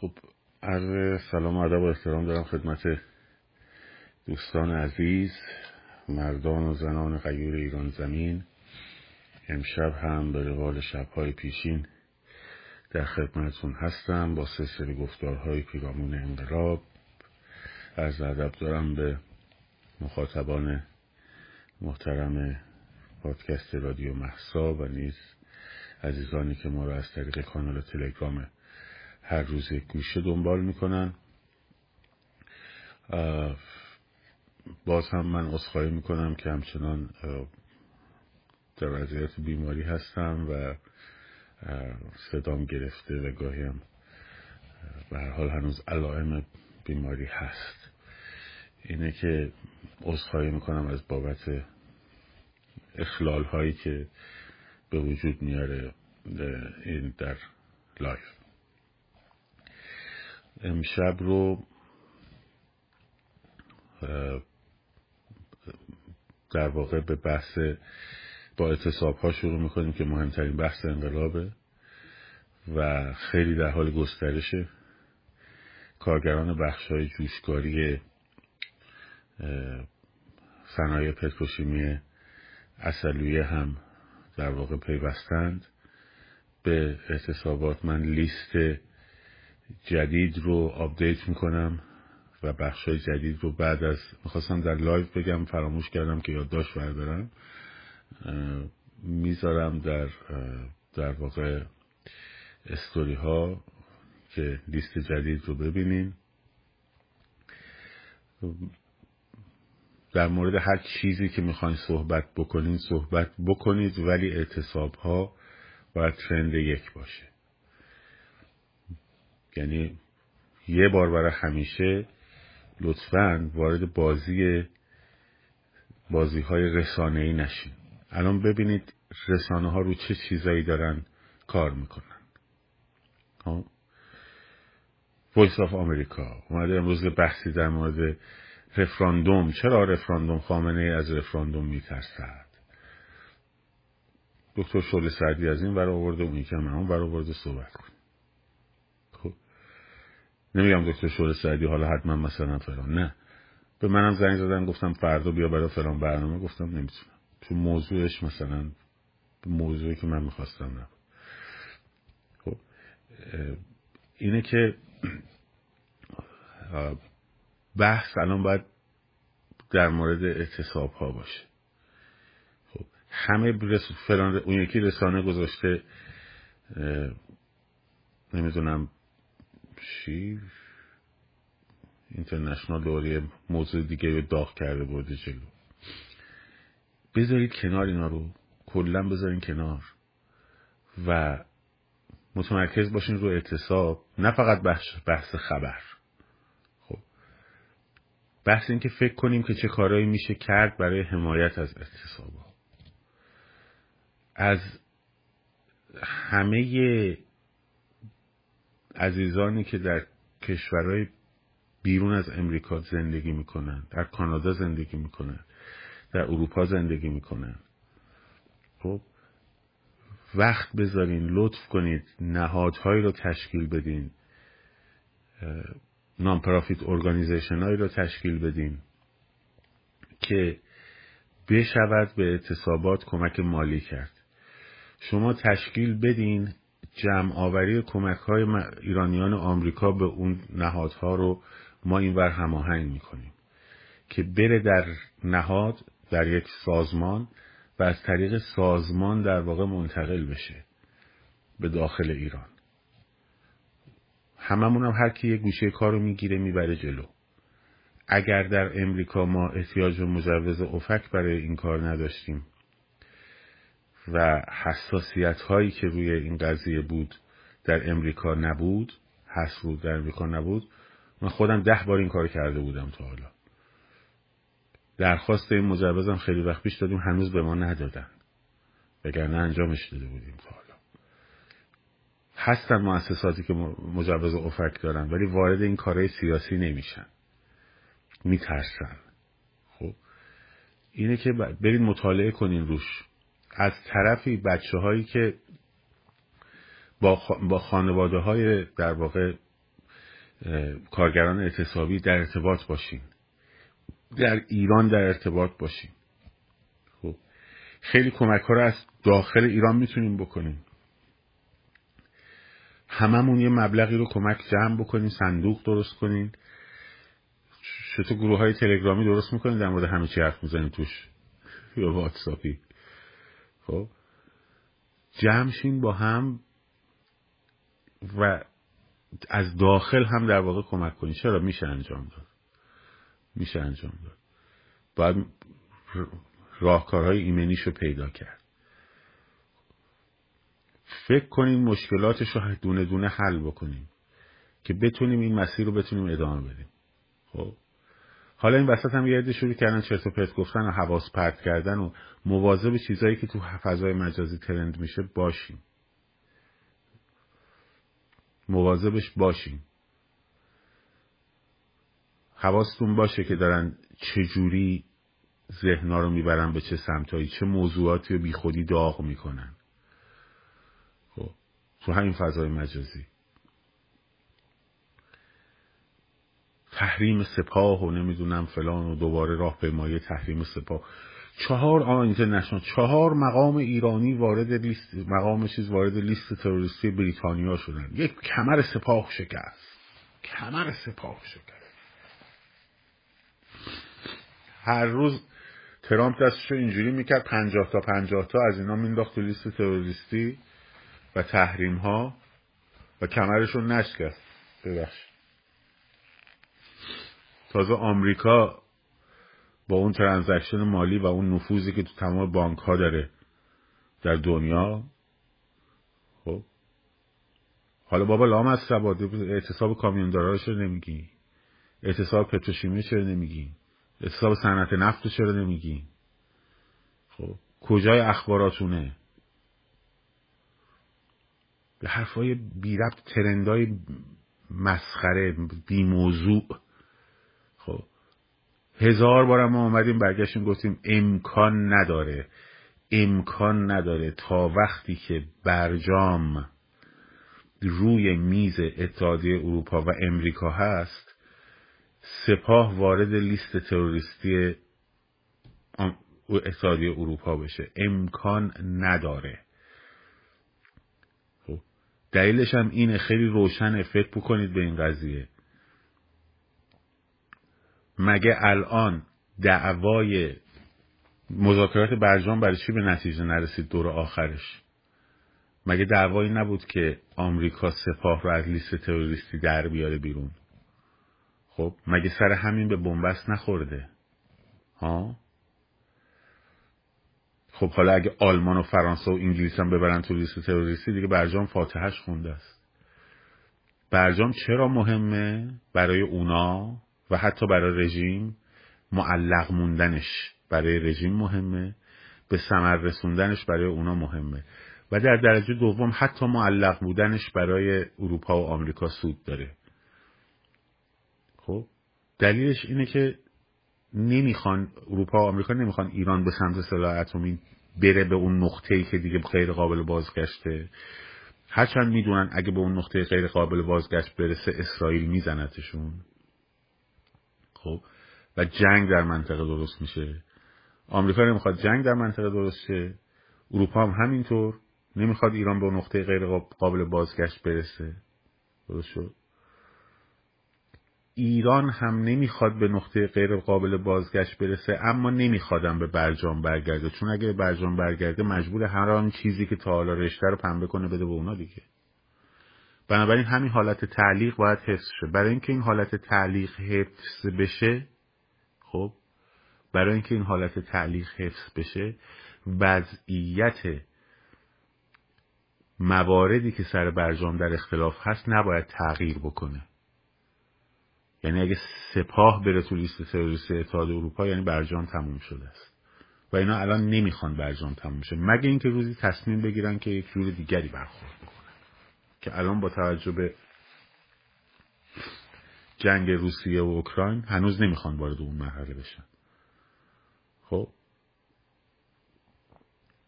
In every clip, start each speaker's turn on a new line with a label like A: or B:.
A: خب عرض سلام و ادب و احترام دارم خدمت دوستان عزیز مردان و زنان غیور ایران زمین. امشب هم به روال شبهای پیشین در خدمتون هستم با سلسله گفتارهای پیرامون انقلاب. از ادب دارم به مخاطبان محترم پادکست رادیو محسا و نیز عزیزانی که ما را از طریق کانال تلگرام هر روز یک گوشه دنبال می‌کنن. باز هم من اصخایی می‌کنم که همچنان در وضعیت بیماری هستم و صدام گرفته و گاهی هم به هر حال هنوز علائم بیماری هست. اینه که اصخایی می‌کنم از بابت اخلال هایی که به وجود میاره این در لایف. امشب رو در واقع به بحث با اعتصاب ها شروع می‌کنیم که مهمترین بحث انقلابه و خیلی در حال گسترشه کارگران بخش های جوشکاری صنایع پتروشیمی عسلویه هم در واقع پیوستند. به اعتصابات من لیست جدید رو update می‌کنم و بخش های جدید رو بعد از می‌خواستم در live بگم فراموش کردم که یادداشت بردارم. می‌ذارم در در واقع استوری ها که لیست جدید رو ببینین. در مورد هر چیزی که می‌خواین صحبت بکنین صحبت بکنید ولی اعتصاب ها باید ترند یک باشه. یعنی یه بار برای همیشه لطفا وارد بازی بازی های رسانه ای نشین. الان ببینید رسانه ها رو چه چیزایی دارن کار می‌کنن. وایس آف آمریکا اومده امروز بحثی در مورد رفراندوم. چرا رفراندوم؟ خامنه ای از رفراندوم میترسد. دکتر شل سعدی از این ور آورده اون یکم اون ور آورده صحبت کن نمیگم دکتر شل سعدی حالا حتما مثلا فلان. نه. به منم زنگ زدن گفتم فردا بیا برای فلان برنامه. گفتم نمی‌تونم. چون موضوعش مثلا موضوعی که من می‌خواستم نبود. خب اینه که بحث الان باید در مورد اعتصاب ها باشه. خب همه. فلان اون یکی رسانه گذاشته نمی‌دونم چی؟ اینترنشنال دوری موضوع دیگه رو داغ کرده برده جلو. بذارید کنار اینا رو. کلا بذارین کنار. و متمرکز باشین رو اعتصاب. نه فقط بحث, بحث خبر. خب. بحث این که فکر کنیم که چه کارهایی میشه کرد برای حمایت از اعتصاب از همه عزیزانی که در کشورهای بیرون از امریکا زندگی می‌کنن در کانادا زندگی می‌کنن در اروپا زندگی می‌کنن. خب وقت بذارین لطف کنید نهادهایی رو تشکیل بدین نانپرافیت ارگانیزیشن هایی رو تشکیل بدین که بشود به اعتصابات کمک مالی کرد. شما تشکیل بدین جمع آوری کمک های ایرانیان آمریکا به اون نهادها رو ما اینور هماهنگ می‌کنیم که بره در نهاد در یک سازمان و از طریق سازمان در واقع منتقل بشه به داخل ایران. هممون هم هر کی یه گوشه کار رو می‌گیره می‌بره جلو. اگر در امریکا ما احتیاج به مجوز افک برای این کار نداشتیم و حساسیت هایی که روی این قضیه بود در امریکا نبود هست بود در امریکا نبود من خودم ده بار این کار کرده بودم تا حالا. درخواست این مجوزم خیلی وقت پیش دادیم هنوز به ما ندادن. وگرنه انجامش داده بودیم تا حالا. هستن مؤسساتی که مجوز افک دارن ولی وارد این کارهای سیاسی نمیشن. میترسن. خب؟ اینه که برید مطالعه کنین روش. از طرفی بچه هایی که با, خانواده های در واقع کارگران اعتصابی در ارتباط باشین. در ایران در ارتباط باشین. خب خیلی کمک ها رو از داخل ایران می‌تونیم بکنیم. هممون یه مبلغی رو کمک جمع بکنین صندوق درست کنین. چطور گروه های تلگرامی درست می‌کنین در مورد همه چی حرف می‌زنین توش. یا واتساپی. خب؟ جمعشین با هم و از داخل هم در واقع کمک کنین چرا؟ میشه انجام داد. میشه انجام داد. باید راهکارهای ایمنیش رو پیدا کرد. فکر کنیم مشکلاتش رو دونه دونه حل بکنیم که بتونیم این مسیر رو بتونیم ادامه بدیم. خب؟ حالا این وسط هم یه شروع کردن چرت و پرت گفتن و حواس پرت کردن و مواظب چیزایی که تو فضای مجازی ترند میشه باشیم. مواظبش باشیم. حواستون باشه که دارن چجوری ذهنا رو می‌برن به چه سمتایی چه موضوعاتی رو بیخودی داغ می‌کنن. خب تو همین فضای مجازی. تحریم سپاه و نمی‌دونم فلان و دوباره راهپیمایی تحریم سپاه. چهار آن اینترنشنال چهار مقام ایرانی وارد لیست مقام چیز وارد لیست تروریستی بریتانیا شدن. یک کمر سپاه شکست. کمر سپاه شکست. هر روز ترامپ دستشو اینجوری می‌کرد پنجاه تا پنجاه تا از اینا مینداخت تو لیست تروریستی و تحریم ها و کمرشون نشکست. ببخش تازه آمریکا با اون ترانزکشن مالی و اون نفوذی که تو تمام بانک ها داره در دنیا خب. حالا بابا لام از سباد اعتصاب کامیوندارا چرا نمیگی؟ اعتصاب پتروشیمی چرا نمیگی؟ اعتصاب صنعت نفت چرا نمیگی؟ خب کجای اخباراتونه؟ به حرفای بی ربط ترندای مسخره بی موضوع. هزار بار ما اومدیم برگشتیم گفتیم امکان نداره امکان نداره تا وقتی که برجام روی میز اتحادیه اروپا و امریکا هست سپاه وارد لیست تروریستی اتحادیه اروپا بشه. امکان نداره. خب دلیلش هم اینه خیلی روشن فکر بکنید به این قضیه. مگه الان دعوای مذاکرات برجام برای چی به نتیجه نرسید دور آخرش؟ مگه دعوایی نبود که آمریکا سپاه رو از لیست تروریستی در بیاره بیرون؟ خب مگه سر همین به بنبست نخورده؟ ها؟ خب حالا اگه آلمان و فرانسه و انگلیس هم ببرن تو لیست تروریستی دیگه برجام فاتحش خونده است. برجام چرا مهمه؟ برای اونا؟ و حتی برای رژیم معلق موندنش برای رژیم مهمه به ثمر رسوندنش برای اونا مهمه. و در درجه دوم حتی معلق بودنش برای اروپا و آمریکا سود داره. خب دلیلش اینه که نمی‌خوان اروپا و آمریکا نمی‌خوان ایران به سمت سلاح اتمی بره به اون نقطه ای که دیگه غیر قابل بازگشته. هرچند می‌دونن اگه به اون نقطه غیر قابل بازگشت برسه اسرائیل میزنتشون. خب و جنگ در منطقه درست میشه. آمریکا نمی‌خواد جنگ در منطقه درست شه. اروپا هم همینطور. نمی‌خواد ایران به نقطه غیر قابل بازگشت برسه. درست شد. ایران هم نمی‌خواد به نقطه غیر قابل بازگشت برسه اما نمیخوادم به برجام برگرده. چون اگه برجام برگرده مجبور هر آن چیزی که تا حالا رشته رو پنبه کنه بده به اونا دیگه. بنابراین همین حالت تعلیق باید حفظ شه. برای اینکه این حالت تعلیق حفظ بشه خب برای اینکه این حالت تعلیق حفظ بشه وضعیت مواردی که سر برجام در اختلاف هست نباید تغییر بکنه. یعنی اگه سپاه بره تو لیست تروریست اتحاد اروپا یعنی برجام تموم شده است. و اینا الان نمی‌خوان برجام تموم شه. مگه اینکه روزی تصمیم بگیرن که یک جور دیگری برخورد. که الان با توجه به جنگ روسیه و اوکراین هنوز نمی‌خوان وارد اون مرحله بشن. خب؟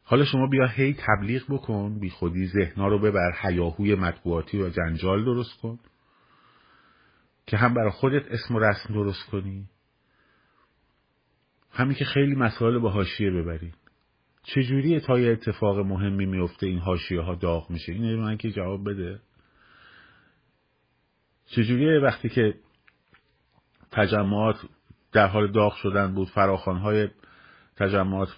A: حالا شما بیا هی تبلیغ بکن بی خودی ذهنا رو ببر حیاهوی مطبوعاتی و جنجال درست کن که هم برای خودت اسم و رسم درست کنی. همین که خیلی مسائل با حاشیه ببرین چجوریه تا یه اتفاق مهمی میفته این حاشیه ها داغ میشه؟ این من که جواب بده. چجوریه وقتی که تجمعات در حال داغ شدن بود های تجمعات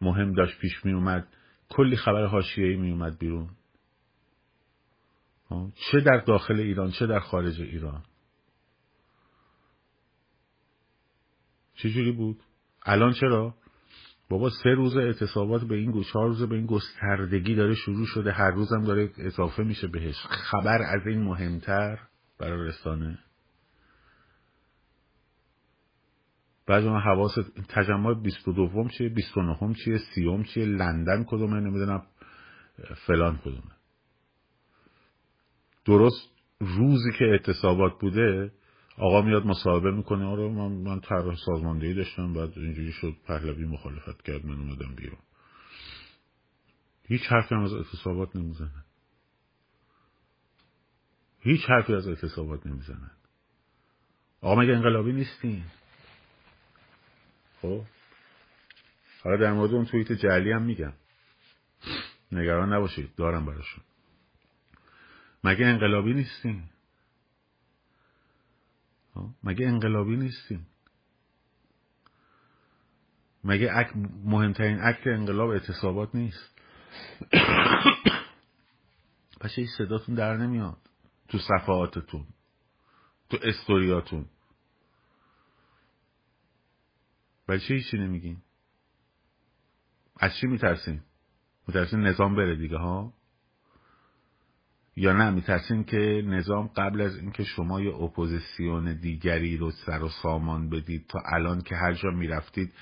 A: مهم داشت پیش می اومد کلی خبر حاشیه‌ای می اومد بیرون چه در داخل ایران چه در خارج ایران؟ چجوری بود؟ الان چرا؟ بابا سه روز اعتصابات به این چهار روز به این گستردگی داره شروع شده. هر روزم داره اضافه میشه بهش. خبر از این مهمتر برای رسانه. بعد من حواس تجمع 22 چیه 29 چیه 30 چیه لندن کدومه نمی‌دونم فلان کدومه. درست روزی که اعتصابات بوده آقا میاد مصاحبه می‌کنه آره من من طرح سازماندهی داشتم بعد اینجوری شد پهلوی مخالفت کرد من اومدم بیرون. هیچ حرفی از اعتصابات نمی‌زنن هیچ حرفی از اعتصابات نمی‌زنن آقا مگه انقلابی نیستین؟ خب. حالا در مورد اون توییت جعلی هم میگم. نگران نباشید دارم براشون. مگه انقلابی نیستین؟ مگه انقلابی نیستیم؟ مگه اک مهمترین اکت انقلاب اعتصابات نیست؟ پس این صداتون در نمیاد. تو صفحاتتون. تو استوریاتون. برای چه هیچی نمیگین؟ از چی میترسین؟ میترسین نظام بره دیگه ها؟ یا نه میترسین که نظام قبل از اینکه شما یه اپوزیسیون دیگری رو سر و سامان بدید تا الان که هر جا می‌رفتید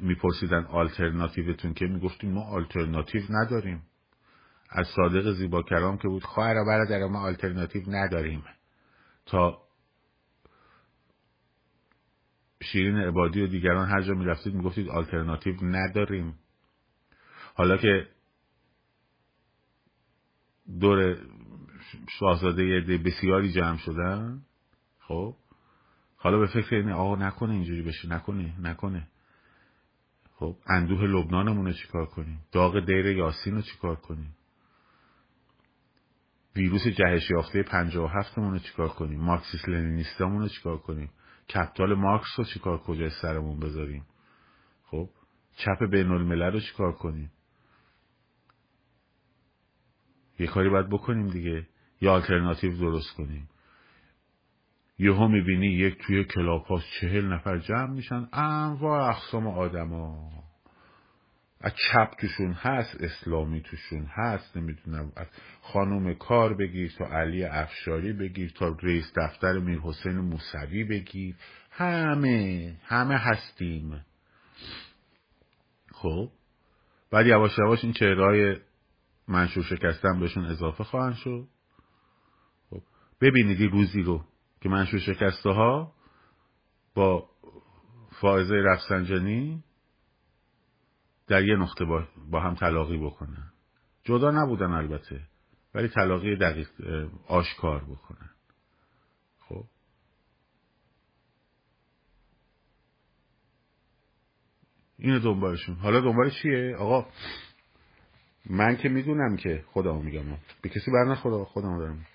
A: میپرسیدن آلترناتیوتون که می‌گفتیم ما آلترناتیو نداریم. از صادق زیباکلام که بود خواهر و برادر ما آلترناتیو نداریم. تا شیرین عبادی و دیگران هر جا می‌رفتید می‌گفتید آلترناتیو نداریم. حالا که دور شاهزاده بسیاری جمع شدن. خب. حالا به فکر اینه آقا نکنه اینجوری بشه. نکنه نکنه. خب. اندوه لبنانمون رو چیکار کنیم؟ داغ دیر یاسین رو چیکار کنیم؟ ویروس جهش یافته 57 مون رو چیکار کنیم؟ مارکسیس لنینیستامون رو چیکار کنیم؟ کپتال مارکس رو چیکار کجای سرمون بذاریم؟ خب. چپ بین الملل رو چیکار کنیم؟ یه کاری باید بکنیم دیگه. یا آلترناتیو درست کنیم. یهو می‌بینی یک توی Clubhouse چهل نفر جمع میشن. انواع اقسام آدما. از چپ توشون هست اسلامی توشون هست نمی‌دونم. از خانم کار بگیر تا علی افشاری بگیر تا رئیس دفتر میر حسین موسوی بگیر. همه همه هستیم. خب؟ بعد یواش یواش این چهرهای منشور شکستن بهشون اضافه خواهند شد. خب ببینید روزی رو که منشور شکسته ها با فائزه رفسنجانی در یه نقطه با, هم تلاقی بکنن. جدا نبودن البته ولی تلاقی دقیق آشکار بکنن. خب. اینو دنبالشون. حالا دنبال چیه؟ آقا من که می‌دونم که خدا میگم. به کسی برنه خدا خودم دارم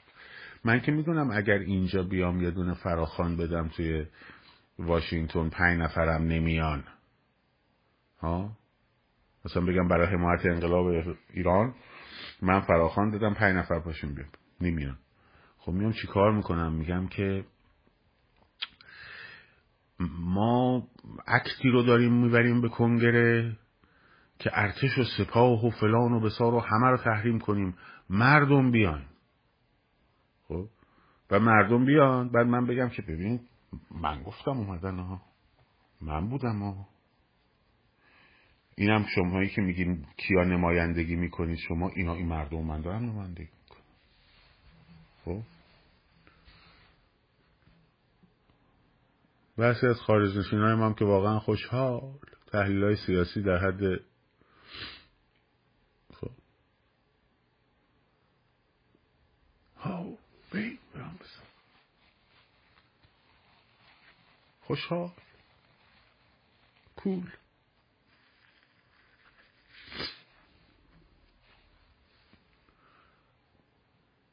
A: من که می‌دونم اگر اینجا بیام یه دونه فراخان بدم توی واشنگتن پنج نفرم نمیان. ها؟ مثلا بگم برای حمایت انقلاب ایران من فراخان دادم پنج نفر پاشون بیام نمیان. خب میام چیکار می‌کنم؟ میگم که ما اکتی رو داریم می‌بریم به کنگره. که ارتش و سپاه و فلان و بسار و همه رو تحریم کنیم. مردم بیان. خب؟ و مردم بیان. بعد من بگم که ببین من گفتم اومدن ها. من بودم ها. اینم شماهایی که میگین کیا نمایندگی می‌کنید شما اینا این مردم من دارم نمایندگی می‌کنم خب؟ بحثی از خارج نشین هم که واقعا خوشحال. تحلیل های سیاسی در حد خوشحال کول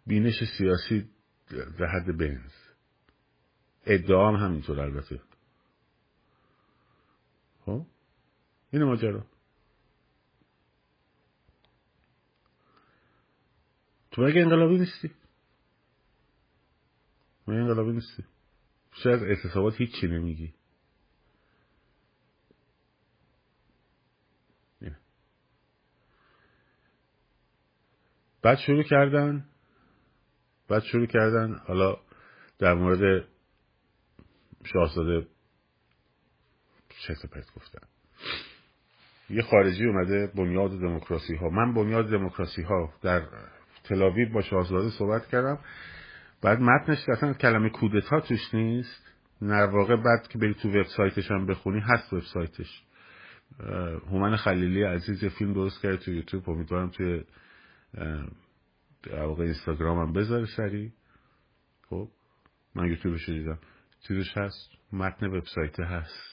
A: بینش سیاسی در حد بنز. ادعا هم همینطور البته. خب؟ این ماجرا. تو مگه انقلابی نیستی. مگه انقلابی نیستی. شاید اعتصابات هیچی نمیگی. بعد شروع کردن بعد شروع کردن حالا در مورد شاهزاده چه پرت گفتن. یه خارجی اومده بنیاد دموکراسی ها. من بنیاد دموکراسی ها در تلاویو با شاهزاده صحبت کردم. بعد متنش اصلا کلمه کودتا توش نیست. در واقع بعد که بری تو وبسایتش هم بخونی هست وبسایتش. هومن خلیلی عزیز فیلم درست کرده تو یوتیوب. امیدوارم توی در واقع اینستاگرام هم بذاره سری خب من یوتیوبش دیدم. چیزش هست؟ متن وبسایت هست.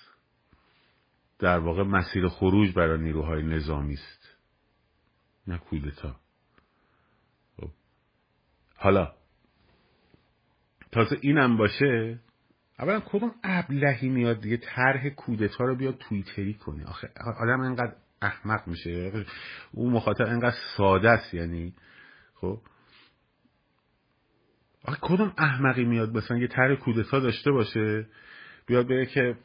A: در واقع مسیر خروج برای نیروهای نظامی است. نه کودتا. خب. حالا تازه اینم باشه. اولا کدوم ابلهی میاد دیگه طرح کودتا رو بیاد توییتری کنه؟ آخه آدم انقدر احمق میشه. اون مخاطب انقدر ساده است یعنی. خب؟ آخه کدوم احمقی میاد مثلا یه طرح کودتا داشته باشه بیاد بگه که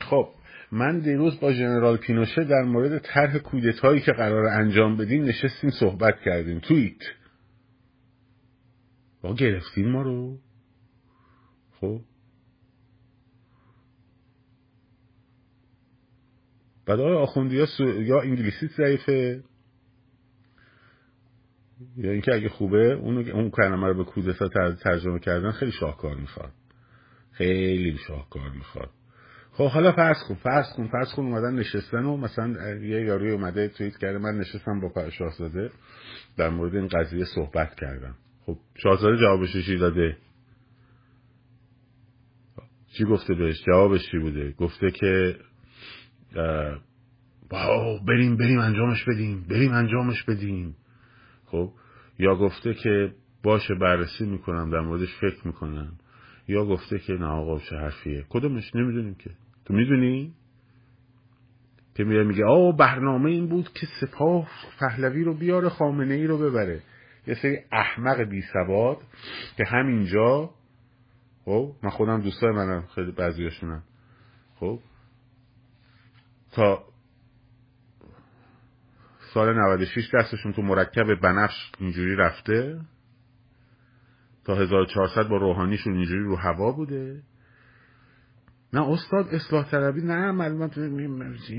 A: خب من دیروز با ژنرال پینوشه در مورد طرح کودتایی که قرار انجام بدیم نشستیم صحبت کردیم. توییت. با گرفتیم ما رو. خب؟ بعد آقای آخوندی یا انگلیسی ضعیفه؟ یا اینکه اگه خوبه اون اون کلمه رو به کودتا ترجمه کردن خیلی شاهکار می‌خواد. خیلی شاهکار می‌خواد. خب حالا فرض کن فرض کن فرض کن اومدن نشستن و مثلا یه یاروی اومده توییت کرده من نشستم با شاهزاده در مورد این قضیه صحبت کردم. خب شاهزاده جوابش چی داده. چی گفته بهش؟ جوابش چی بوده؟ گفته که واو بریم بریم انجامش بدیم بریم انجامش بدیم. خب؟ یا گفته که باشه بررسی می‌کنم در موردش فکر می‌کنم. یا گفته که نه آقا چه حرفیه. کدومش؟ نمی‌دونیم که. تو می‌دونی؟ که میگه میگه آه برنامه این بود که سپاه پهلوی رو بیاره خامنه ای رو ببره. یه سری احمق بی سواد که همینجا خب؟ من خودم دوستای منم خیلی بعضیاشونم. خب؟ تا سال 96 دستشون تو مرکب بنفش اینجوری رفته تا 1400 با روحانیشون اینجوری رو هوا بوده. نه استاد اصلاح طلبی نه معلومات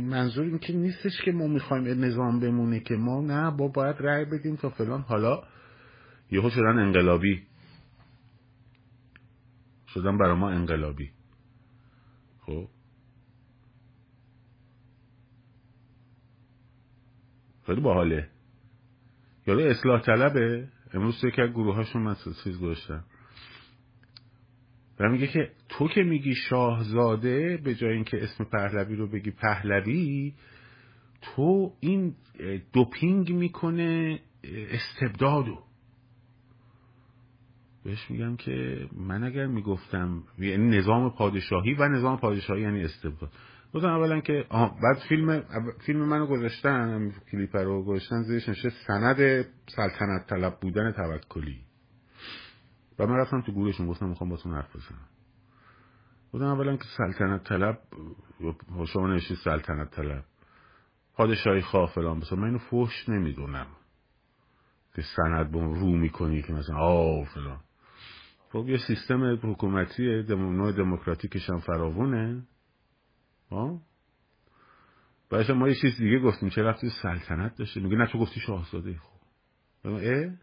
A: منظور این که نیستش که ما می‌خوایم نظام بمونه که ما نه با باید رأی بدیم تا فلان. حالا یهو شدن انقلابی. شدن برای ما انقلابی. خب؟ خیلی باحاله. یارو اصلاح طلبه. امروز یکی از گروه هاشون من چیز گذاشتم. و میگه که تو که میگی شاهزاده به جای اینکه اسم پهلوی رو بگی پهلوی تو این دوپینگ می‌کنه استبدادو. بهش میگم که من اگر می‌گفتم یعنی نظام پادشاهی و نظام پادشاهی یعنی استبداد. گفتم اولا که بعد فیلم فیلم منو گذاشتن کلیپ رو گذاشتن زیرش نشه سند سلطنت طلب بودن توکلی. و من رفتم تو گورشون گفتم می‌خوام باتون حرف بزنم. گفتم اولا که سلطنت طلب شما نشی سلطنت طلب. پادشاهی خواه فلان بسا. من اینو فوش نمی‌دونم. که سند رو می‌کنی که مثلا آه فلان. خب یه سیستم حکومتی نوع دموکراتیکش هم فراوونه. ها؟ ما یه چیز دیگه گفتیم چه رفتی سلطنت داشته میگه نه تو گفتی شاهزاده. خب. اه؟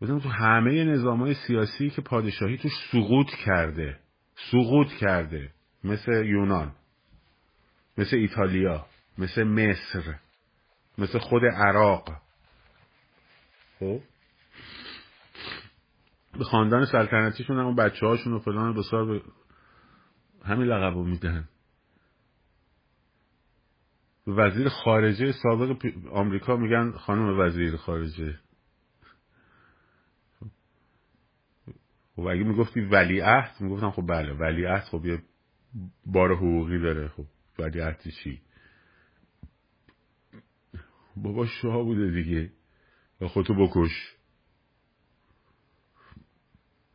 A: بزنم تو همه نظام سیاسی که پادشاهی توش سقوط کرده. سقوط کرده. مثل یونان. مثل ایتالیا. مثل مصر. مثل خود عراق. خب؟ به خاندان سلطنتیشون هم بچه هاشون و فلان بسار به همین لقب رو میدن. وزیر خارجه سابق آمریکا میگن خانم وزیر خارجه. خب اگه می‌گفتی ولیعهد می‌گفتم خب بله ولیعهد خب یه بار حقوقی داره. خب ولیعهد چی؟ بابا شاه بوده دیگه. خودتو بکش.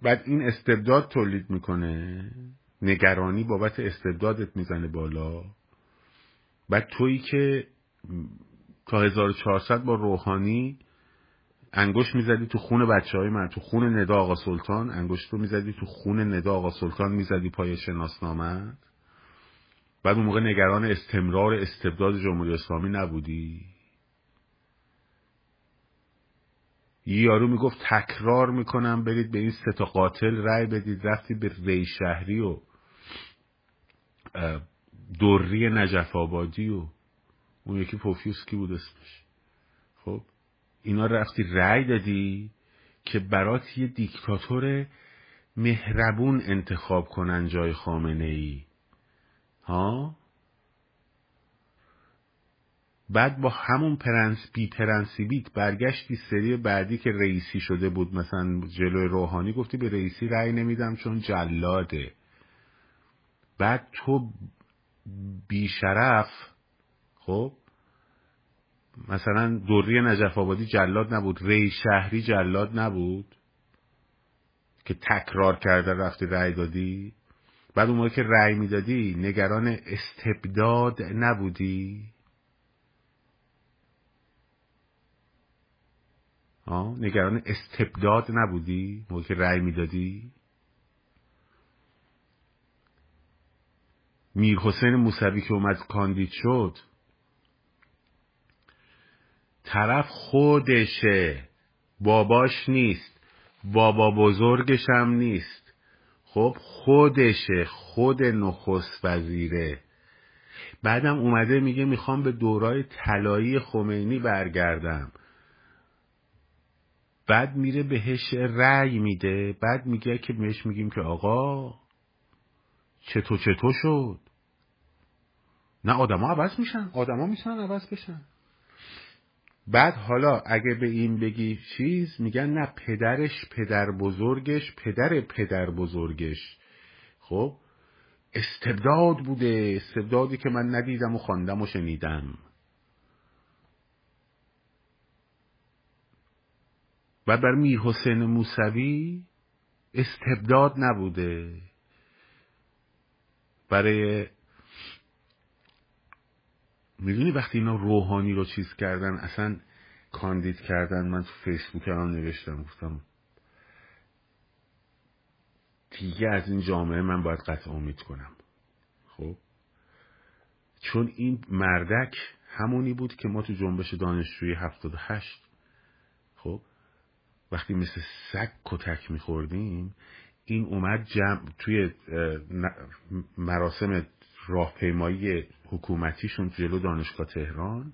A: بعد این استبداد تولید می‌کنه. نگرانی بابت استبدادت می‌زنه بالا. بعد تویی که تا 1400 با روحانی انگوش می‌زدی تو خون بچه های من تو خون ندا آقا سلطان انگشت رو می‌زدی تو خون ندا آقا سلطان می‌زدی پای شناسنامت بعد اون موقع نگران استمرار استبداد جمهوری اسلامی نبودی یه یارو می‌گفت تکرار می‌کنم برید به این سه تا قاتل رأی بدید. رفتی به ری شهری و دری نجف آبادی و اون یکی پوفیوس بود اسمش. خب اینا رفتی رأی دادی که برات یه دیکتاتور مهربون انتخاب کنن جای خامنه ای ها؟ بعد با همون پرنسیب بی پرنسیبیت برگشتی سری بعدی که رئیسی شده بود مثلا جلوی روحانی گفتی به رئیسی رأی نمیدم چون جلاده. بعد تو بیشرف خب مثلا دری نجف آبادی جلاد نبود ری شهری جلاد نبود که تکرار کرده رفتی رأی دادی. بعد اون موقع که رأی می‌دادی نگران استبداد نبودی. نگران استبداد نبودی؟ موقع که رأی می‌دادی؟ میر حسین موسوی که اومد کاندید شد طرف خودشه باباش نیست بابا بزرگش هم نیست. خب خودشه خود نخست وزیره. بعدم اومده میگه می‌خوام به دورای طلایی خمینی برگردم. بعد میره بهش رأی میده. بعد میگه که بهش میگیم که آقا چطور چطور شد؟ نه آدما عوض میشن. آدما میشن عوض بشن. بعد حالا اگه به این بگی چیز میگن نه پدرش پدر بزرگش پدر پدر بزرگش. خب استبداد بوده. استبدادی که من ندیدم و خواندم و شنیدم. و بر میر حسین موسوی استبداد نبوده. برای می‌دونی وقتی اینا روحانی رو چیز کردن اصلا کاندید کردن من تو فیسبوک هم نوشتم گفتم دیگه از این جامعه من باید قطع امید کنم. خب؟ چون این مردک همونی بود که ما تو جنبش دانشجویی هفتاد هشت خب وقتی مثل سگ کتک میخوردیم این اومد جمع توی مراسم راهپیمایی حکومتیشون جلو دانشگاه تهران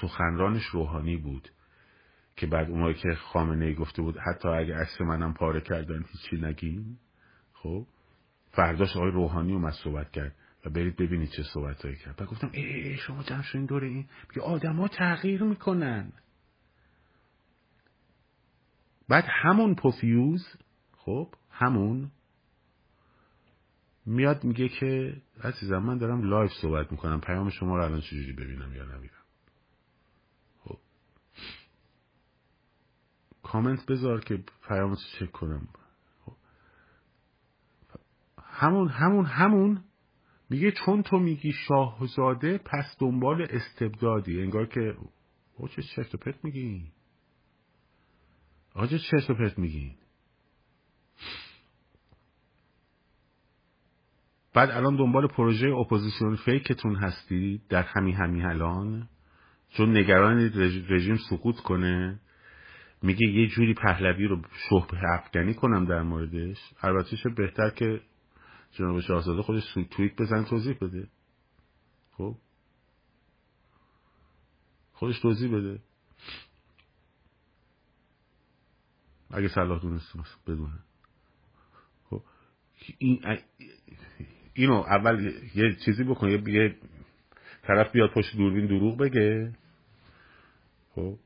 A: سخنرانش روحانی بود که بعد اونایی که خامنه گفته بود حتی اگه عکس منم پاره کردن هیچی نگیم خب فرداش آقای روحانی اومد صحبت کرد و برید ببینید چه صحبتهایی کرد. بعد گفتم ای, شما جمع این دوره این؟ که آدما تغییر می‌کنن. بعد همون پفیوز خب همون میاد میگه که عزیزم من دارم live صحبت می‌کنم پیام شما رو الان چجوری ببینم یا نبینم خب. کامنت بذار که پیامت چک کنم. خب. همون همون همون میگه چون تو میگی شاهزاده پس دنبال استبدادی. انگار که او چه چرت و پرت میگی؟ آقا چه چرت و پرت میگین بعد الان دنبال پروژه اپوزیسیون fake تون هستی در همین همین الان؟ چون نگران رژیم سقوط کنه؟ میگه یه جوری پهلوی رو شبه افغانی کنم در موردش؟ البته چه بهتر که جناب شاهزاده خودش توییت بزن توضیح بده. خب؟ خودش توضیح بده. اگه صلاح دونسته بدونه خب این اینو اول یه چیزی بکن یه طرف بیاد پشت دوربین دروغ بگه. خب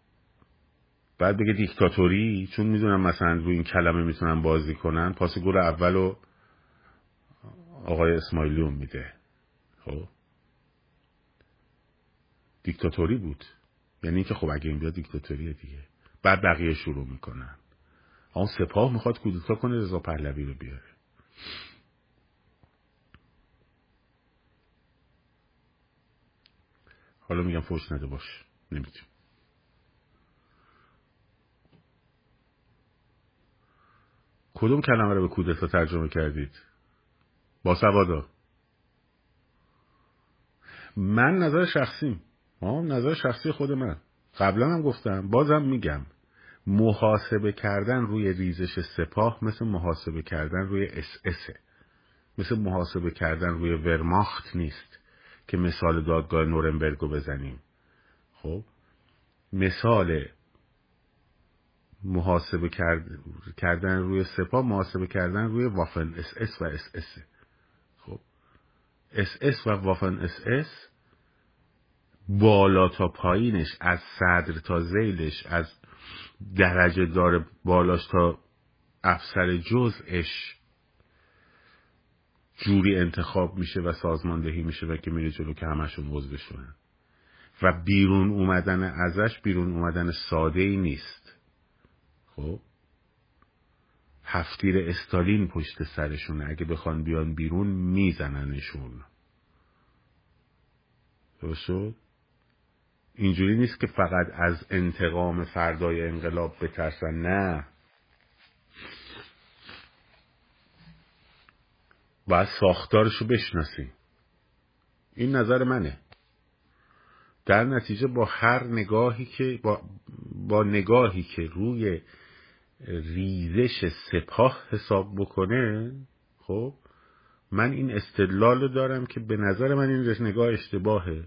A: بعد بگه دیکتاتوری چون می‌دونم مثلا روی این کلمه می‌تونن بازی کنن پاس گل اول آقای اسماعیلیون میده. خب دیکتاتوری بود. یعنی اینکه خب اگه این بیاد دیکتاتوریه دیگه. بعد بقیه شروع می‌کنن. آن سپاه می‌خواد کودتا کنه رضا پهلوی رو بیاره. حالا میگم فوش نده باش. نمی‌تونی. کدوم کلمه رو به کودتا ترجمه کردید؟ با سوادا. من نظر شخصیم. نظر شخصی خود من. قبلا هم گفتم بازم میگم. محاسبه کردن روی ریزش سپاه مثل محاسبه کردن روی اس اسه. مثل محاسبه کردن روی ورماخت نیست که مثال دادگاه نورنبرگ رو بزنیم. خب؟ مثال محاسبه کردن روی سپاه محاسبه کردن روی وافن اس اس و اس اس خب؟ اس اس و وافن اس اس بالا تا پایینش از صدر تا ذیلش از درجه دار بالاش تا افسر جزش جوری انتخاب میشه و سازماندهی میشه و که میره جلو که همشون عضو بشونن و بیرون اومدن ازش بیرون اومدن ساده ای نیست. خب؟ هفتیر استالین پشت سرشونه. اگه بخوان بیان بیرون میزننشون. درست شد؟ اینجوری نیست که فقط از انتقام فردای انقلاب بترسن نه. باید ساختارشو بشناسیم این نظر منه. در نتیجه با هر نگاهی که با, با نگاهی که روی ریزش سپاه حساب بکنه خب من این استدلال دارم که به نظر من این نگاه اشتباهه.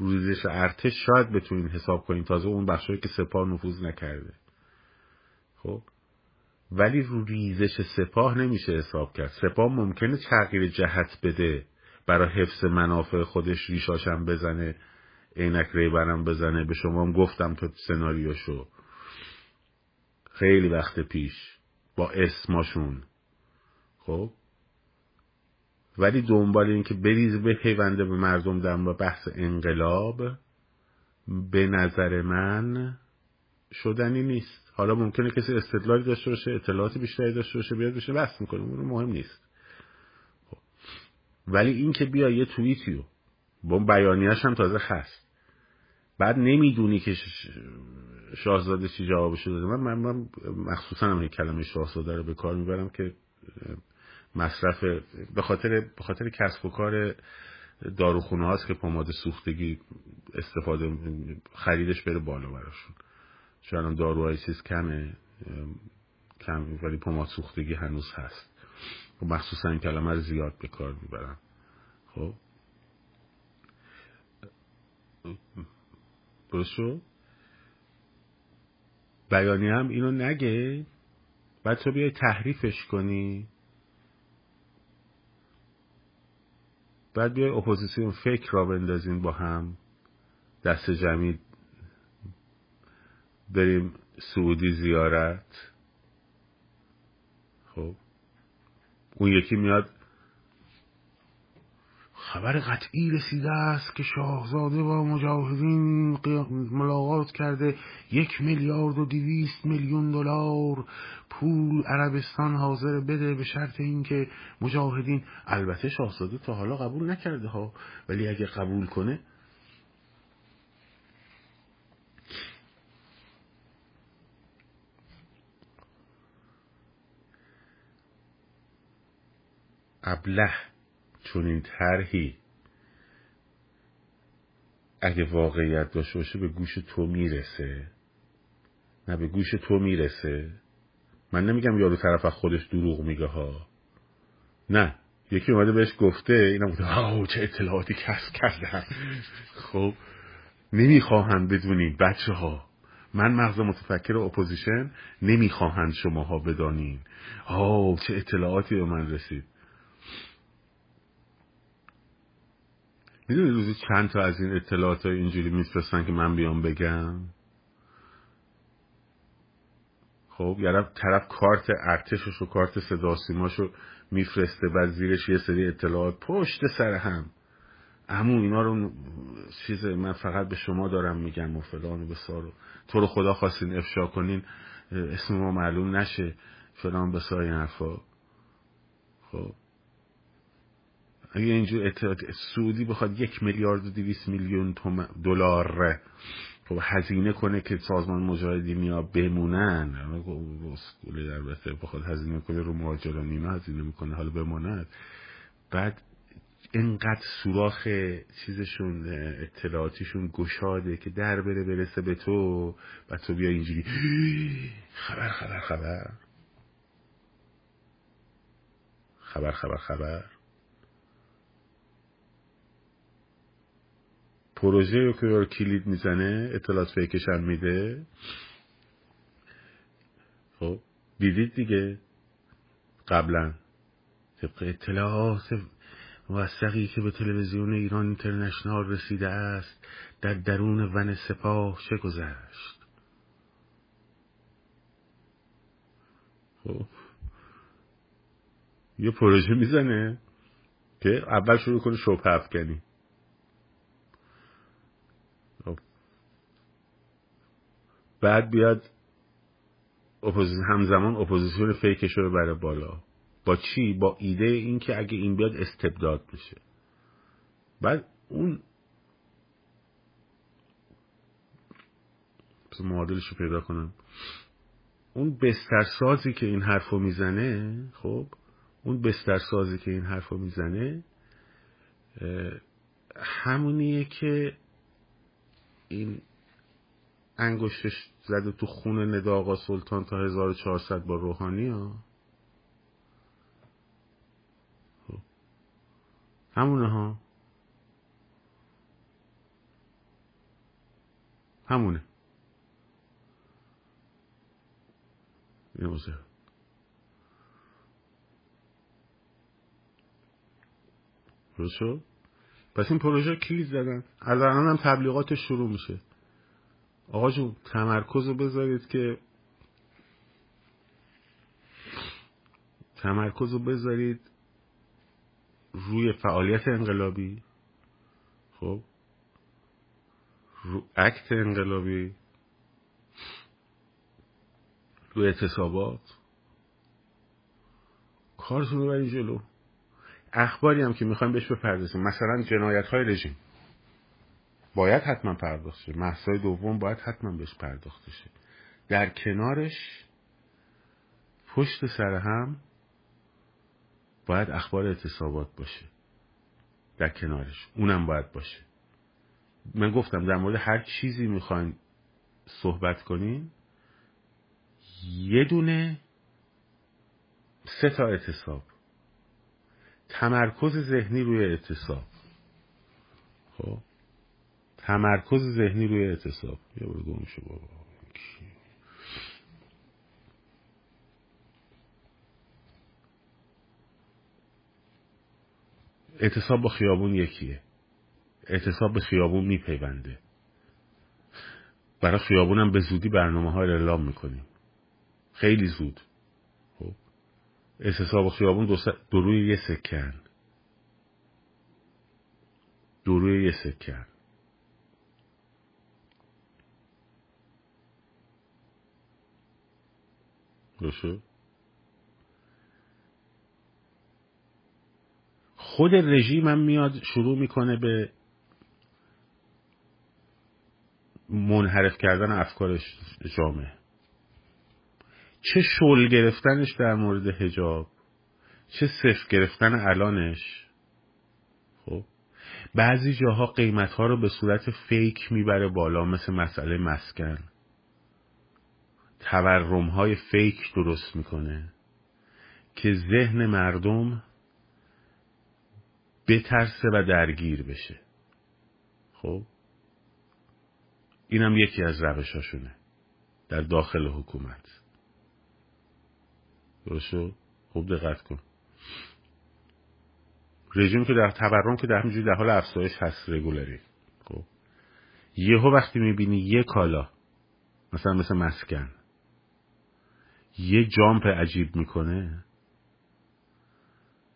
A: ریزش ارتش شاید بتونین حساب کنین تازه اون بخشایی که سپاه نفوذ نکرده. خب؟ ولی رو ریزش سپاه نمیشه حساب کرد. سپاه ممکنه تغییر جهت بده. برای حفظ منافع خودش ریشاشم بزنه عینک ریبرم بزنه. به شما هم گفتم تو سناریوشو. خیلی وقت پیش با اسماشون. خب؟ ولی دنبال این که بریز به پیونده به مردم در بحث انقلاب به نظر من شدنی نیست. حالا ممکنه کسی استدلالی داشته باشه اطلاعاتی بیشتری داشته باشه بیاد بشه بحث می‌کنه. اون مهم نیست. خب. ولی این که بیا یه توییتیو با بیانیهش هم تازه هست بعد نمی‌دونی که شاهزاده چی جوابشو داده. من من, من مخصوصا هم کلمه شاهزاده رو به کار می‌برم که مصرف به خاطر به خاطر کسب و کار داروخونه هاست که پماد سوختگی استفاده خریدش بره بالا براشون چون الان داروهای چیز کمه کم ولی پماد سوختگی هنوز هست. و مخصوصا این کلمه رو زیاد به کار می‌برن. خب؟ شد؟ بیانی هم اینو نگه. بعد تو بیای تحریفش کنی. بعد بیای اپوزیسیون فکر را بندازیم با هم. دست جمعی بریم سعودی زیارت. خب. اون یکی میاد خبر قطعی رسیده است که شاهزاده با مجاهدین ملاقات کرده یک میلیارد و دویست میلیون دلار پول عربستان حاضر بده به شرط اینکه مجاهدین البته شاهزاده تا حالا قبول نکرده ها ولی اگه قبول کنه ابله. چون این طرحی اگه واقعیت داشته باشه به گوش تو می‌رسه؟ نه به گوش تو می‌رسه. من نمیگم یارو طرف از خودش دروغ میگه ها. نه یکی اومده بهش گفته اینم بوده آه چه اطلاعاتی کسب کردن خب نمی‌خواهم بدونید بچه ها من مغز متفکر opposition نمی‌خواهند شماها بدانین. آه چه اطلاعاتی به من رسید. می‌دونی روزی چند تا از این اطلاعات های اینجوری میفرستن که من بیام بگم؟ خب یعنی طرف کارت ارتشش و کارت صدا سیماشو میفرسته بعد زیرش یه سری اطلاعات پشت سر هم. امو اینا رو چیز من فقط به شما دارم میگم و فلان و بسار تو رو خدا خواستین افشا کنین اسم ما معلوم نشه فلان بسار این حرفا. خب. اگه اینجور اطلاعات سعودی بخواد یک میلیارد و دویست میلیون دلار خب هزینه کنه که سازمان مجاهدین ها بمونن. رسکوله البته بخواد هزینه کنه رو مهاجران اینا هزینه می‌کنه حالا بماند. بعد اینقدر سوراخ چیزشون اطلاعاتیشون گشاده که در بره برسه به تو و تو بیا اینجوری. خبر خبر خبر. خبر خبر خبر. پروژه رو که کلید می‌زنه اطلاعات فیکش هم میده. خب دیدید دیگه؟ قبلا. طبق اطلاعات موثقی که به تلویزیون ایران اینترنشنال رسیده است در درون ون سپاه چه گذشت؟ خب. یه پروژه می‌زنه که اول شروع کنه شبهه افکنی. بعد بیاد اپوزیسیون همزمان اپوزیسیون fake ش رو بره بالا. با چی؟ با ایده این که اگه این بیاد استبداد میشه. بعد اون معادلش رو پیدا کنم. اون بسترسازی که این حرفو می‌زنه خب اون بسترسازی که این حرفو می‌زنه همونیه که این انگشتش زده تو خون ندا آقا سلطان تا 1400 با روحانی ها. خب. همونه ها؟ همونه. این شد؟ پس این پروژه کلید زدن. الان هم تبلیغاتش شروع میشه. آقا جون تمرکز رو بذارید که تمرکز رو بذارید روی فعالیت انقلابی. خب؟ رو اکت انقلابی. روی اعتصابات. کارتون رو برید جلو. اخباری هم که می‌خوایم بهش بپردازیم. مثلا جنایت های رژیم. باید حتما پرداخت شه. محصای دوم باید حتما بهش پرداخته شه. در کنارش پشت سر هم باید اخبار اعتصابات باشه. در کنارش اونم باید باشه. من گفتم در مورد هر چیزی می‌خواین صحبت کنین یه دونه سه تا اعتصاب. تمرکز ذهنی روی اعتصاب. خب؟ تمرکز ذهنی روی اعتصاب. یا برو گم شو بابا. اعتصاب با خیابون یکیه. اعتصاب به خیابون میپیونده. برای خیابونم به زودی برنامه های اعلام می‌کنیم. خیلی زود. خب. اعتصاب خیابون دو, یه سکن. دو روی یه سکن. باشه خود رژیم هم میاد شروع می‌کنه به منحرف کردن افکارش جامعه. چه شل گرفتنش در مورد هجاب چه صفر گرفتن الانش. خب بعضی جاها قیمت ها رو به صورت فیک می‌بره بالا مثل مسئله مسکن. تورم های فیک درست می‌کنه که ذهن مردم بترسه و درگیر بشه. خب؟ اینم یکی از روشاشونه در داخل حکومت. درست خوب دقت کن. رژیم که در تورم که در همینجوری در حال افزایش هست رگولری. خب؟ یهو وقتی می‌بینی یه کالا مثلا مثل مسکن یه جامپ عجیب می‌کنه.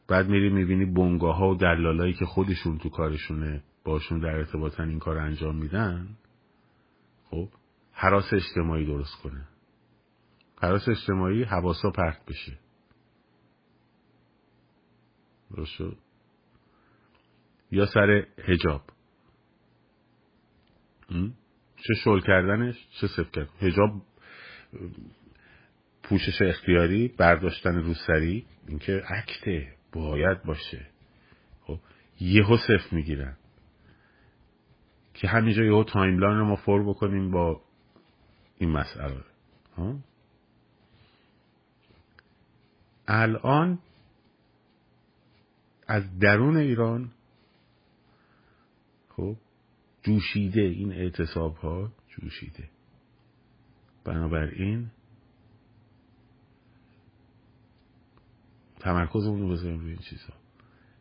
A: بعد میری می‌بینی بنگاه ها و دلالایی که خودشون تو کارشونه باشون در ارتباطن این کار انجام میدن. خب حراس اجتماعی درست کنه. حراس اجتماعی حواسا پرت بشه. شد؟ یا سر هجاب چه شل کردنش؟ چه صف کرد هجاب پوشش اختیاری برداشتن روسری اینکه اکته باید باشه. خب یهو صف می‌گیرن. که همینجا یهو تایملاین رو ما فور بکنیم با این مسئله. ها الان از درون ایران خب جوشیده این اعتصاب ها جوشیده. بنابراین تمرکزمون رو بذاریم روی این چیزها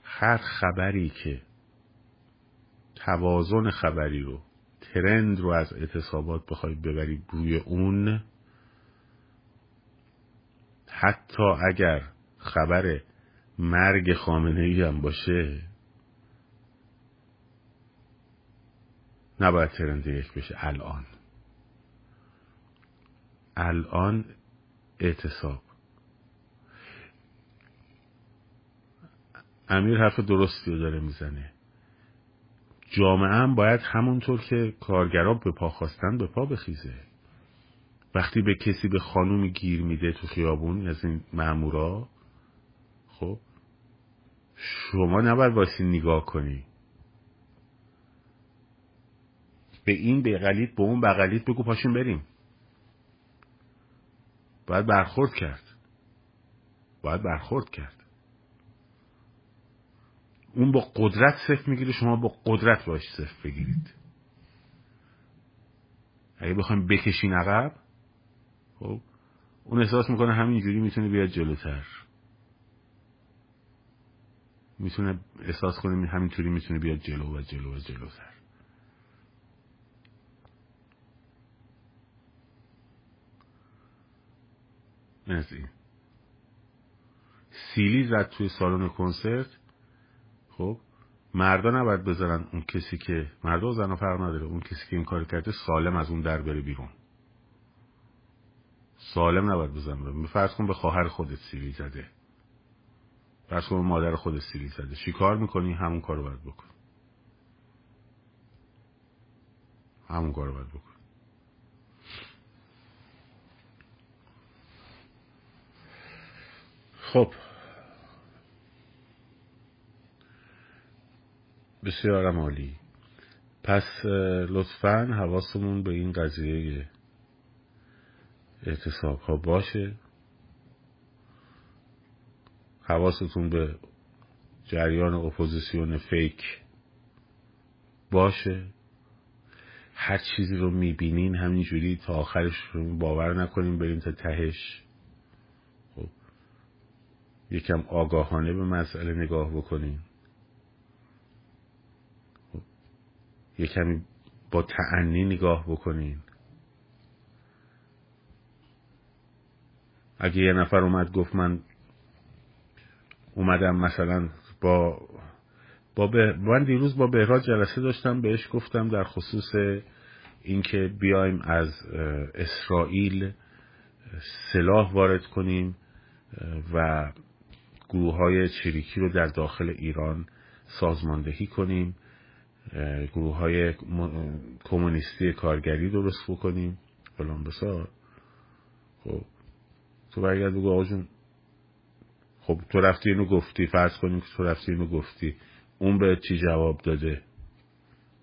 A: هر خبری که توازن خبری رو ترند رو از اعتصابات بخوای ببری روی اون حتی اگر خبر مرگ خامنه ای هم باشه نباید ترند یک بشه. الان. الان اعتصاب. امیر حرف درستی رو داره می‌زنه. جامعه هم باید همونطور که کارگرا به پا خواستن به پا بخیزه. وقتی به کسی به خانومی گیر میده تو خیابون از این مامورا خب شما نباید واسه نگاه کنی. به این بغلیت به اون بغلیت بگو پاشین بریم. باید برخورد کرد. باید برخورد کرد. اون با قدرت صفر می‌گیره شما با قدرت باش صفر بگیرید. اگه بخوایم بکشین عقب خب اون احساس می‌کنه همینجوری می‌تونه بیاد جلوتر. می‌تونه احساس کنه همینطوری می‌تونه بیاد جلو و جلو و جلوتر. این سیلی زد توی سالن کنسرت. خب مردا نباید بذارن اون کسی که مردا و زنها فرق نداره اون کسی که این کار کرده سالم از اون در بره بیرون. سالم نباید بزنن فرض کن به خواهر خودت سیلی زده. فرض کن مادر خودت سیلی زده. چی کار می‌کنی؟ همون کارو باید بکن. همون کارو باید بکن. خب. بسیار عالی پس لطفا حواسمون به این قضیه اعتصاب ها باشه. حواستون به جریان اپوزیسیون fake باشه. هر چیزی رو می‌بینین همینجوری تا آخرش رو باور نکنیم بریم تا تهش. خب یکم آگاهانه به مسئله نگاه بکنیم یه با تعنی نگاه بکنین. اگه یه نفر اومد گفت من اومدم مثلا با با به... من دیروز با بهراج جلسه داشتم بهش گفتم در خصوص اینکه بیایم از اسرائیل سلاح وارد کنیم و گروه های چریکی رو در داخل ایران سازماندهی کنیم. گروه های کمونیستی کارگری درست بکنیم. فلان بسار. خب. تو برگرد بگو آقا جون. خب تو رفتی اینو گفتی. فرض کنیم که تو رفتی اینو گفتی. اون به چی جواب داده؟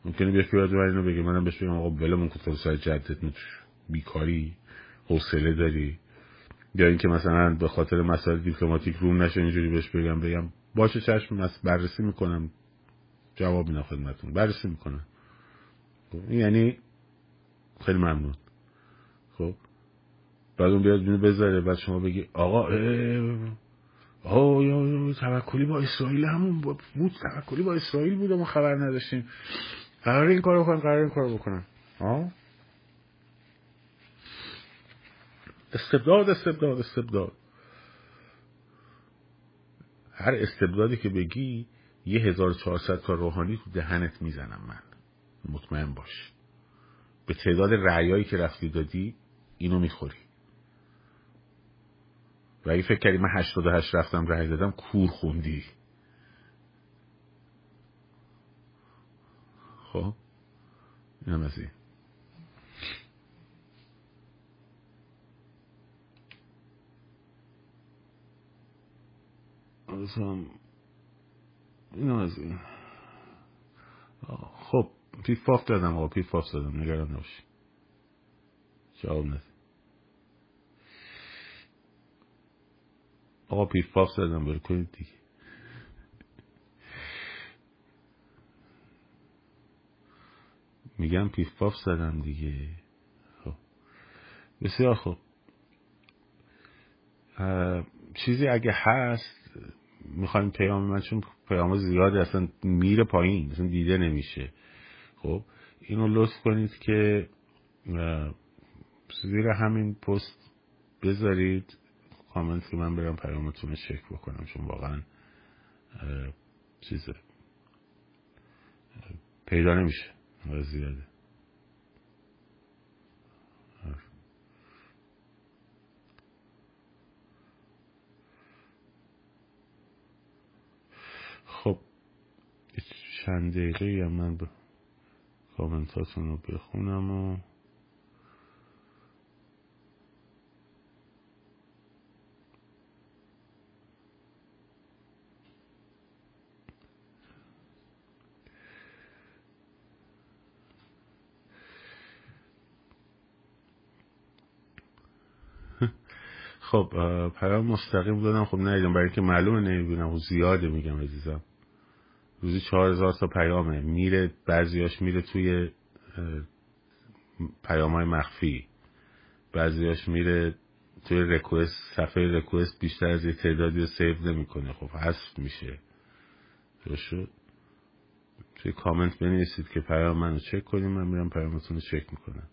A: ممکنه بیاد که من اینو بگه. منم بهش بگم آقا ولمون که تو سای جدت بیکاری. حوصله داری. یا اینکه مثلا به خاطر مسائل دیپلماتیک روم نشه اینجوری بهش بگم. بگم باشه چشم بررسی می‌کنم. جواب میدم خدمتون بررسی می‌کنم. خب یعنی خیلی ممنون. خب بعد اون بیاد اینو بذاره بعد شما بگی آقا آه یا توکلی با اسرائیل همون بود توکلی با اسرائیل بود ما خبر نداشتیم. قرار این کارو بکنم قرار این کارو بکنم. آه استبداد استبداد استبداد. هر استبدادی که بگی یه 1400 تا روحانی تو دهنت می‌زنم من. مطمئن باش. به تعداد رعیایی که رفتی دادی اینو می‌خوری. و اگه فکر کردی من 88 رفتم رأی دادم کور خوندی. خب؟ اینم از این. اینم از این. خب پیف پاف دادم آقا پیف پاف دادم نگران نباشی جواب نده. آقا پیف پاف زدم ول کنید دیگه. میگم پیف پاف زدم دیگه. خب. بسیار خوب. چیزی اگه هست می‌خوایم پیام من چون پیام زیادی اصلا میره پایین اصلا دیده نمیشه. خب اینو لطف کنید که زیر همین پست بذارید. کامنت که من برم پیامتون رو چک بکنم چون واقعا چیزه پیدا نمیشه زیاده خب چند دقیقه یا من به کامنتاتون رو بخونم و خب پیام مستقیم دادم. خب ندیدم برای اینکه معلومه نمی‌بینم و زیاده میگم عزیزم. روزی چهار هزار تا پیامه. میره بعضیاش میره توی پیام های مخفی. بعضیاش میره توی request صفحه request بیشتر از یه تعدادی رو save نمی‌کنه. خب حذف میشه. شد؟ توی کامنت بنویسید که پیام منو چک کنیم من میرم پیامتون رو چک می‌کنم.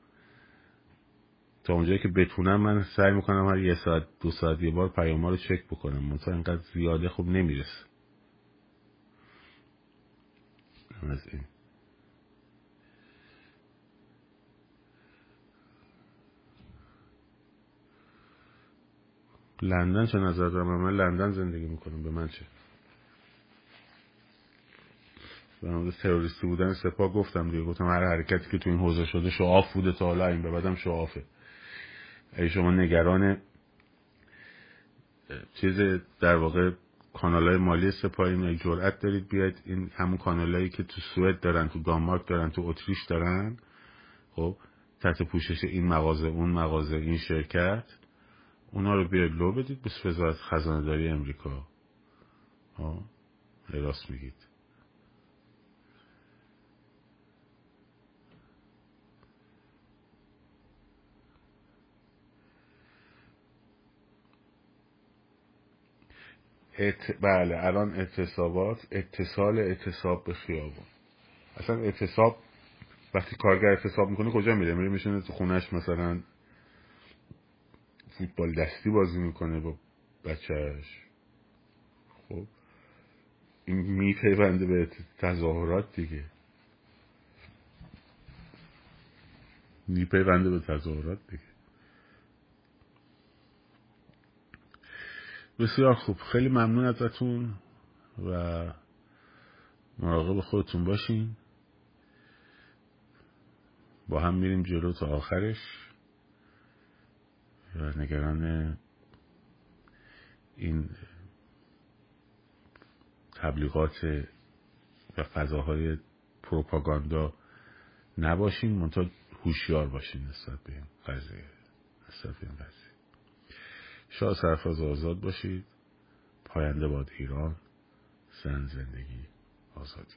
A: تا اونجایی که بتونم من سعی می‌کنم هر یه ساعت دو ساعت یه بار پیام رو چک بکنم. منتها اینقدر زیاده خب نمی‌رسه. از این لندن چه نظر دارم؟ من لندن زندگی می‌کنم. به من چه؟ در تروریستی بودن سپاه گفتم دیگه. گفتم هر حرکتی که تو این حوزه شده شعاف بوده تا حالا این به بعدم شعافه اگه شما نگران چیز در واقع کانال های مالی سپاهی می جرأت دارید بیاید. این همون کانال که تو سوئد دارن تو دانمارک دارن تو اتریش دارن. خب تحت پوشش این مغازه اون مغازه این شرکت اونا رو بیاید لو بدید به وزارت خزانه داری امریکا ها راست میگید. ات... بله الان اعتصابات اتصال اعتصاب به خیابون. اصلا اعتصاب وقتی کارگر اعتصاب می‌کنه کجا میره؟ میره میشونه تو خونش مثلا فوتبال دستی بازی می‌کنه با بچهش خب این میپیونده به تظاهرات دیگه. میپیونده به تظاهرات دیگه. بسیار خوب. خیلی ممنون ازتون و مراقب خودتون باشین. با هم میریم جلو تا آخرش. و نگران این تبلیغات و فضاهای پروپاگاندا نباشین. منتها هوشیار باشین نسبت به این قضیه. نسبت به این قضیه. شاه سرفراز آزاد باشید. پاینده باد ایران زن زندگی آزادی.